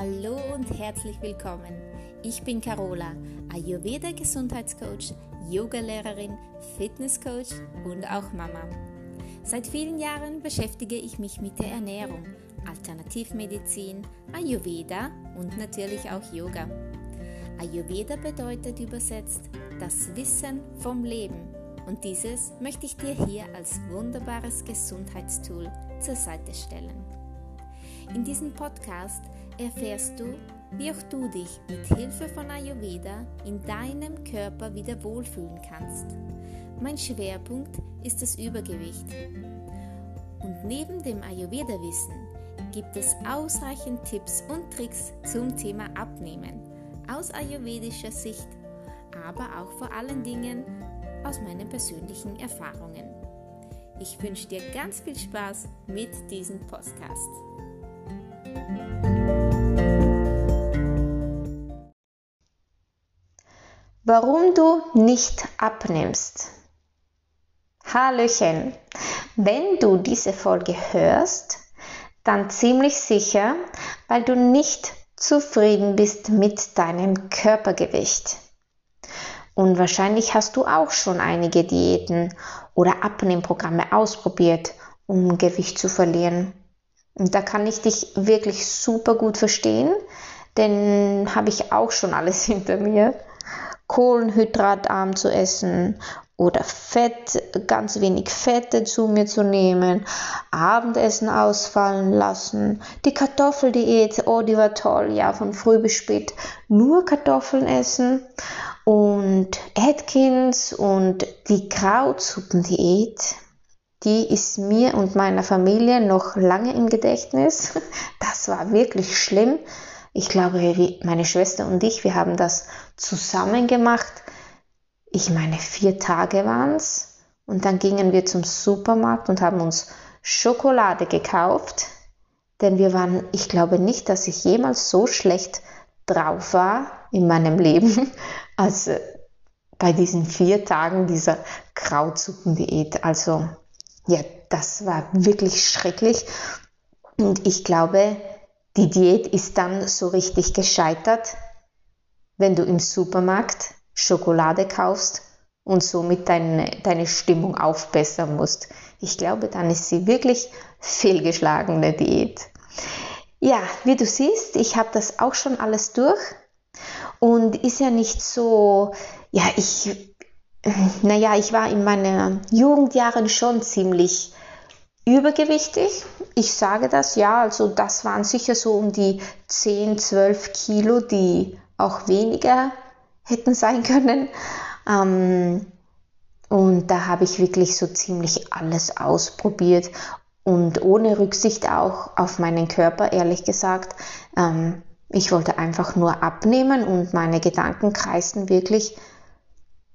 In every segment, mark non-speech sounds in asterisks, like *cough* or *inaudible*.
Hallo und herzlich willkommen. Ich bin Carola, Ayurveda Gesundheitscoach, Yogalehrerin, Fitnesscoach und auch Mama. Seit vielen Jahren beschäftige ich mich mit der Ernährung, Alternativmedizin, Ayurveda und natürlich auch Yoga. Ayurveda bedeutet übersetzt das Wissen vom Leben und dieses möchte ich dir hier als wunderbares Gesundheitstool zur Seite stellen. In diesem Podcast erfährst du, wie auch du dich mit Hilfe von Ayurveda in deinem Körper wieder wohlfühlen kannst. Mein Schwerpunkt ist das Übergewicht. Und neben dem Ayurveda-Wissen gibt es ausreichend Tipps und Tricks zum Thema Abnehmen aus ayurvedischer Sicht, aber auch vor allen Dingen aus meinen persönlichen Erfahrungen. Ich wünsche dir ganz viel Spaß mit diesem Podcast. Warum du nicht abnimmst. Hallöchen. Wenn du diese Folge hörst, dann ziemlich sicher, weil du nicht zufrieden bist mit deinem Körpergewicht. Und wahrscheinlich hast du auch schon einige Diäten oder Abnehmprogramme ausprobiert, um Gewicht zu verlieren. Und da kann ich dich wirklich super gut verstehen, denn habe ich auch schon alles *laughs* hinter mir. Kohlenhydratarm zu essen oder Fett, ganz wenig Fette zu mir zu nehmen, Abendessen ausfallen lassen, die Kartoffeldiät, oh, die war toll, ja, von früh bis spät nur Kartoffeln essen und Atkins und die Krautsuppendiät, die ist mir und meiner Familie noch lange im Gedächtnis. *laughs* Das war wirklich schlimm. Ich glaube, meine Schwester und ich, wir haben das zusammen gemacht. Ich meine, vier Tage waren es. Und dann gingen wir zum Supermarkt und haben uns Schokolade gekauft. Denn wir waren, ich glaube nicht, dass ich jemals so schlecht drauf war in meinem Leben, *laughs* als äh, bei diesen vier Tagen dieser Krautsuppendiät. Also, ja, das war wirklich schrecklich. Und ich glaube, die Diät ist dann so richtig gescheitert, wenn du im Supermarkt Schokolade kaufst und somit deine, deine Stimmung aufbessern musst. Ich glaube, dann ist sie wirklich fehlgeschlagene Diät. Ja, wie du siehst, ich habe das auch schon alles durch und ist ja nicht so, ja, ich, naja, ich war in meinen Jugendjahren schon ziemlich übergewichtig. Ich sage das, ja, also das waren sicher so um die 10, 12 Kilo, die auch weniger hätten sein können. Ähm, und da habe ich wirklich so ziemlich alles ausprobiert und ohne Rücksicht auch auf meinen Körper, ehrlich gesagt. Ähm, ich wollte einfach nur abnehmen und meine Gedanken kreisten wirklich,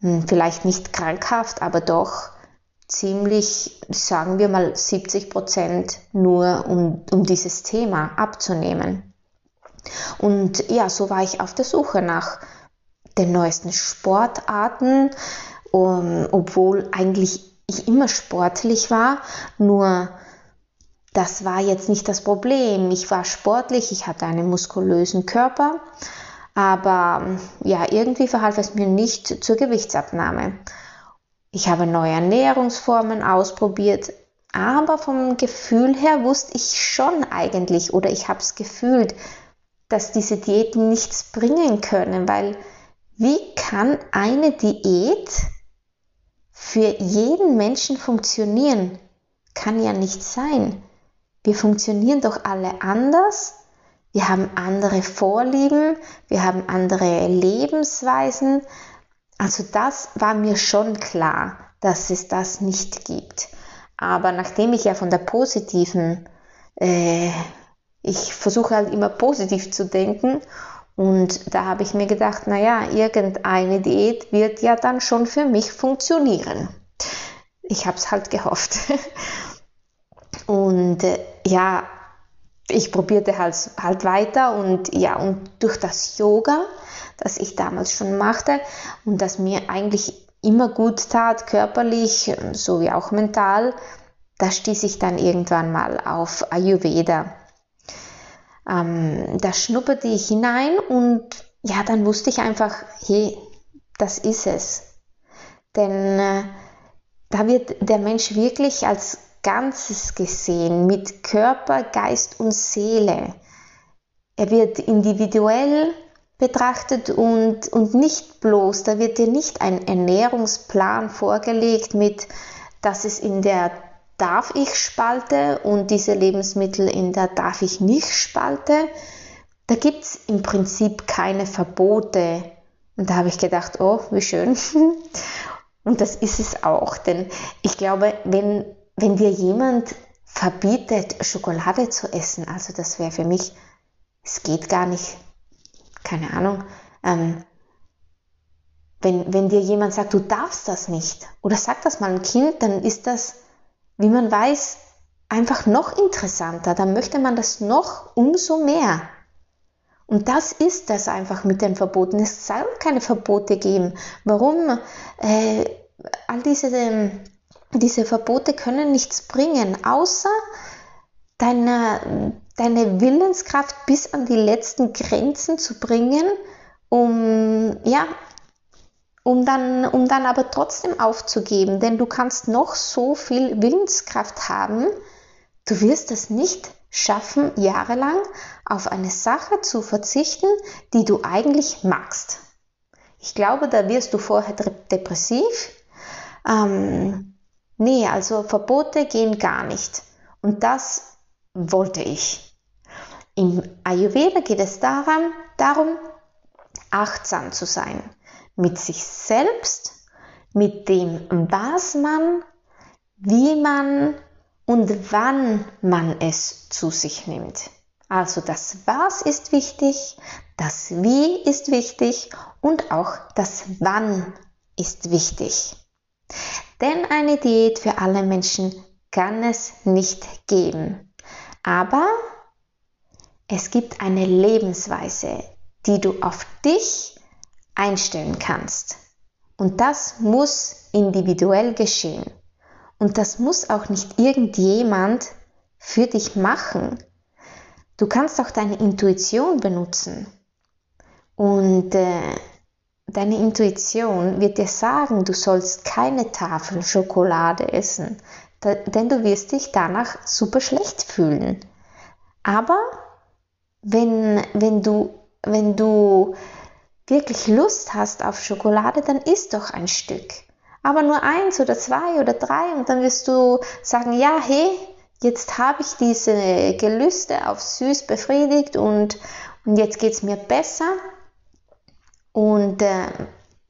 hm, vielleicht nicht krankhaft, aber doch ziemlich, sagen wir mal, 70 Prozent nur um, um dieses Thema abzunehmen. Und ja, so war ich auf der Suche nach den neuesten Sportarten, um, obwohl eigentlich ich immer sportlich war, nur das war jetzt nicht das Problem. Ich war sportlich, ich hatte einen muskulösen Körper, aber ja, irgendwie verhalf es mir nicht zur Gewichtsabnahme. Ich habe neue Ernährungsformen ausprobiert, aber vom Gefühl her wusste ich schon eigentlich oder ich habe es gefühlt, dass diese Diäten nichts bringen können, weil wie kann eine Diät für jeden Menschen funktionieren? Kann ja nicht sein. Wir funktionieren doch alle anders. Wir haben andere Vorlieben, wir haben andere Lebensweisen, also das war mir schon klar, dass es das nicht gibt. Aber nachdem ich ja von der positiven, äh, ich versuche halt immer positiv zu denken und da habe ich mir gedacht, naja, irgendeine Diät wird ja dann schon für mich funktionieren. Ich habe es halt gehofft. *laughs* Und äh, ja, ich probierte halt, halt weiter und ja, und durch das Yoga das ich damals schon machte und das mir eigentlich immer gut tat, körperlich sowie auch mental, da stieß ich dann irgendwann mal auf Ayurveda. Ähm, da schnupperte ich hinein und ja, dann wusste ich einfach, hey, das ist es. Denn äh, da wird der Mensch wirklich als Ganzes gesehen, mit Körper, Geist und Seele. Er wird individuell betrachtet und, und nicht bloß, da wird dir nicht ein Ernährungsplan vorgelegt mit, dass es in der Darf ich Spalte und diese Lebensmittel in der Darf ich nicht Spalte. Da gibt es im Prinzip keine Verbote. Und da habe ich gedacht, oh, wie schön. *laughs* Und das ist es auch, denn ich glaube, wenn, wenn dir jemand verbietet, Schokolade zu essen, also das wäre für mich, es geht gar nicht, keine Ahnung, ähm, wenn, wenn dir jemand sagt, du darfst das nicht, oder sagt das mal ein Kind, dann ist das, wie man weiß, einfach noch interessanter, dann möchte man das noch umso mehr. Und das ist das einfach mit den Verboten. Es soll keine Verbote geben. Warum? Äh, all diese, ähm, diese Verbote können nichts bringen, außer deine, deine Willenskraft bis an die letzten Grenzen zu bringen, um, ja, um dann, um dann aber trotzdem aufzugeben. Denn du kannst noch so viel Willenskraft haben, du wirst es nicht schaffen, jahrelang auf eine Sache zu verzichten, die du eigentlich magst. Ich glaube, da wirst du vorher depressiv. Ähm, nee, also Verbote gehen gar nicht. Und das wollte ich. Im Ayurveda geht es daran, darum, achtsam zu sein. Mit sich selbst, mit dem, was man, wie man und wann man es zu sich nimmt. Also das Was ist wichtig, das Wie ist wichtig und auch das Wann ist wichtig. Denn eine Diät für alle Menschen kann es nicht geben. Aber es gibt eine Lebensweise, die du auf dich einstellen kannst. Und das muss individuell geschehen. Und das muss auch nicht irgendjemand für dich machen. Du kannst auch deine Intuition benutzen. Und äh, deine Intuition wird dir sagen, du sollst keine Tafel Schokolade essen, da, denn du wirst dich danach super schlecht fühlen. Aber wenn, wenn, du, wenn du wirklich Lust hast auf Schokolade, dann isst doch ein Stück aber nur eins oder zwei oder drei und dann wirst du sagen, ja, hey, jetzt habe ich diese Gelüste auf süß befriedigt und, und jetzt geht es mir besser. Und äh,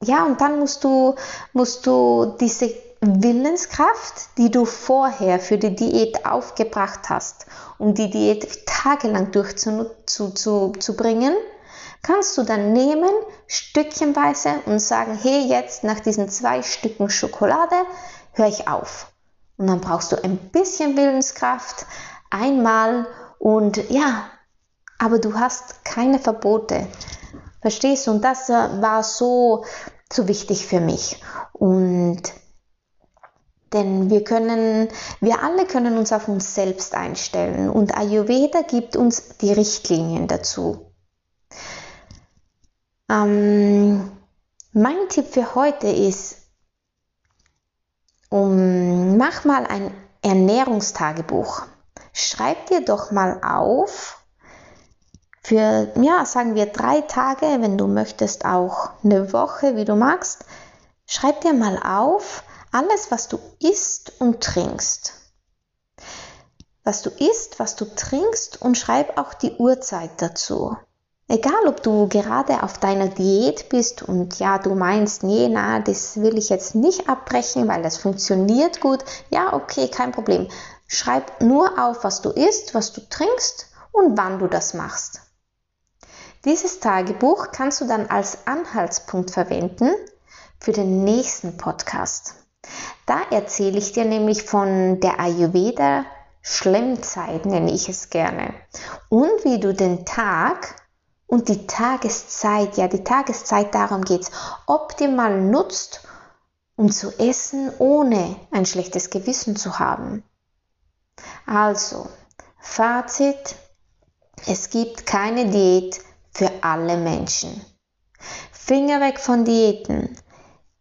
ja, und dann musst du, musst du diese Willenskraft, die du vorher für die Diät aufgebracht hast, um die Diät tagelang durchzubringen, zu, zu, zu kannst du dann nehmen, stückchenweise und sagen, hey, jetzt nach diesen zwei Stücken Schokolade höre ich auf. Und dann brauchst du ein bisschen Willenskraft, einmal und ja, aber du hast keine Verbote. Verstehst du? Und das war so, so wichtig für mich. Und denn wir können, wir alle können uns auf uns selbst einstellen und Ayurveda gibt uns die Richtlinien dazu. Ähm, mein Tipp für heute ist, um, mach mal ein Ernährungstagebuch. Schreib dir doch mal auf, für, ja, sagen wir drei Tage, wenn du möchtest auch eine Woche, wie du magst, schreib dir mal auf, alles, was du isst und trinkst. Was du isst, was du trinkst und schreib auch die Uhrzeit dazu. Egal, ob du gerade auf deiner Diät bist und ja, du meinst, nee, na, das will ich jetzt nicht abbrechen, weil das funktioniert gut. Ja, okay, kein Problem. Schreib nur auf, was du isst, was du trinkst und wann du das machst. Dieses Tagebuch kannst du dann als Anhaltspunkt verwenden für den nächsten Podcast. Da erzähle ich dir nämlich von der Ayurveda Schlemmzeit, nenne ich es gerne, und wie du den Tag und die Tageszeit, ja, die Tageszeit, darum geht's, optimal nutzt, um zu essen, ohne ein schlechtes Gewissen zu haben. Also, Fazit, Es gibt keine Diät für alle Menschen. Finger weg von Diäten.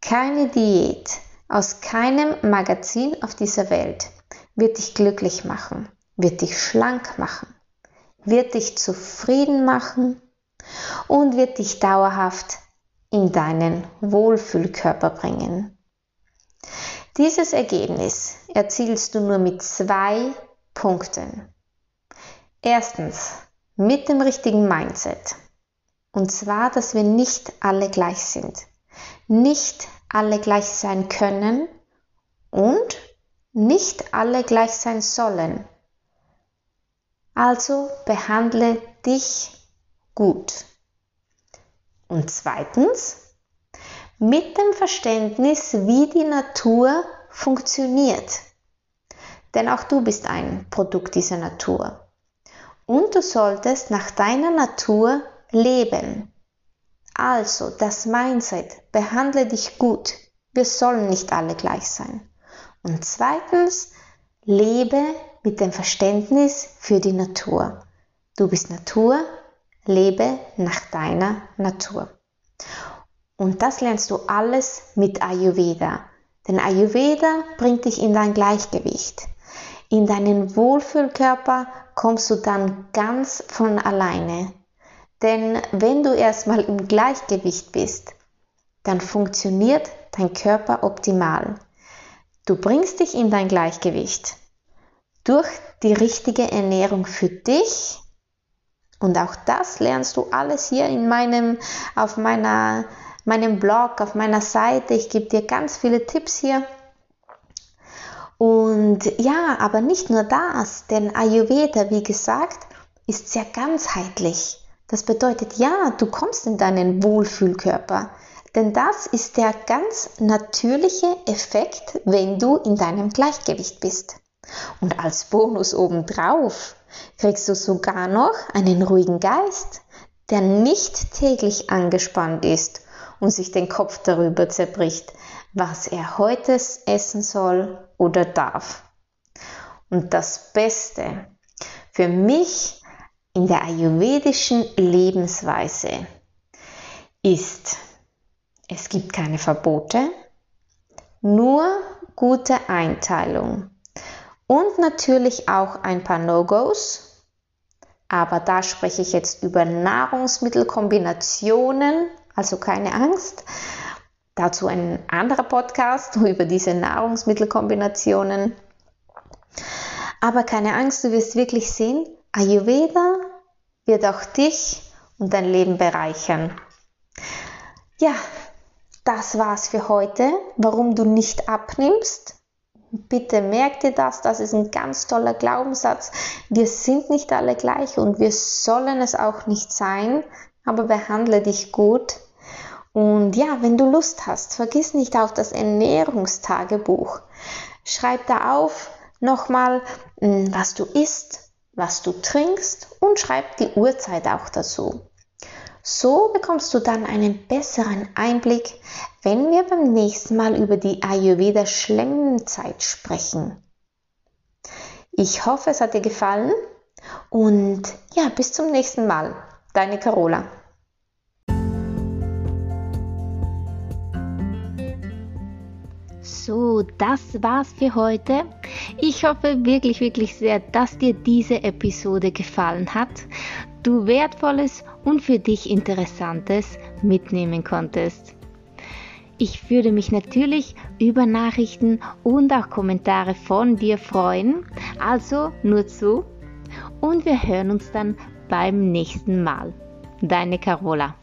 Keine Diät aus keinem Magazin auf dieser Welt wird dich glücklich machen, wird dich schlank machen, wird dich zufrieden machen und wird dich dauerhaft in deinen Wohlfühlkörper bringen. Dieses Ergebnis erzielst du nur mit zwei Punkten. Erstens, mit dem richtigen Mindset. Und zwar, dass wir nicht alle gleich sind, nicht alle gleich sein können und nicht alle gleich sein sollen. Also behandle dich gut. Und zweitens, mit dem Verständnis, wie die Natur funktioniert. Denn auch du bist ein Produkt dieser Natur. Und du solltest nach deiner Natur leben. Also das Mindset, behandle dich gut. Wir sollen nicht alle gleich sein. Und zweitens, lebe mit dem Verständnis für die Natur. Du bist Natur, lebe nach deiner Natur. Und das lernst du alles mit Ayurveda. Denn Ayurveda bringt dich in dein Gleichgewicht. In deinen Wohlfühlkörper kommst du dann ganz von alleine. Denn wenn du erstmal im Gleichgewicht bist, dann funktioniert dein Körper optimal. Du bringst dich in dein Gleichgewicht durch die richtige Ernährung für dich und auch das lernst du alles hier in meinem, auf meiner, meinem Blog, auf meiner Seite. Ich gebe dir ganz viele Tipps hier. Und ja, aber nicht nur das, denn Ayurveda, wie gesagt, ist sehr ganzheitlich. Das bedeutet, ja, du kommst in deinen Wohlfühlkörper. Denn das ist der ganz natürliche Effekt, wenn du in deinem Gleichgewicht bist. Und als Bonus obendrauf kriegst du sogar noch einen ruhigen Geist, der nicht täglich angespannt ist und sich den Kopf darüber zerbricht, was er heute essen soll oder darf. Und das Beste für mich in der ayurvedischen Lebensweise ist, es gibt keine Verbote, nur gute Einteilung. Und natürlich auch ein paar No-Gos. Aber da spreche ich jetzt über Nahrungsmittelkombinationen, also keine Angst. Dazu ein anderer Podcast *laughs* über diese Nahrungsmittelkombinationen. Aber keine Angst, du wirst wirklich sehen, Ayurveda wird auch dich und dein Leben bereichern. Ja, das war's für heute. Warum du nicht abnimmst Bitte merk dir das, das ist ein ganz toller Glaubenssatz. Wir sind nicht alle gleich und wir sollen es auch nicht sein, aber behandle dich gut. Und ja, wenn du Lust hast, vergiss nicht auf das Ernährungstagebuch. Schreib da auf nochmal, hm, was du isst, was du trinkst und schreib die Uhrzeit auch dazu. So bekommst du dann einen besseren Einblick, wenn wir beim nächsten Mal über die Ayurveda Schlemmenzeit sprechen. Ich hoffe, es hat dir gefallen und ja, bis zum nächsten Mal. Deine Carola. So, das war's für heute. Ich hoffe wirklich, wirklich sehr, dass dir diese Episode gefallen hat du Wertvolles und für dich Interessantes mitnehmen konntest. Ich würde mich natürlich über Nachrichten und auch Kommentare von dir freuen, also nur zu und wir hören uns dann beim nächsten Mal. Deine Carola.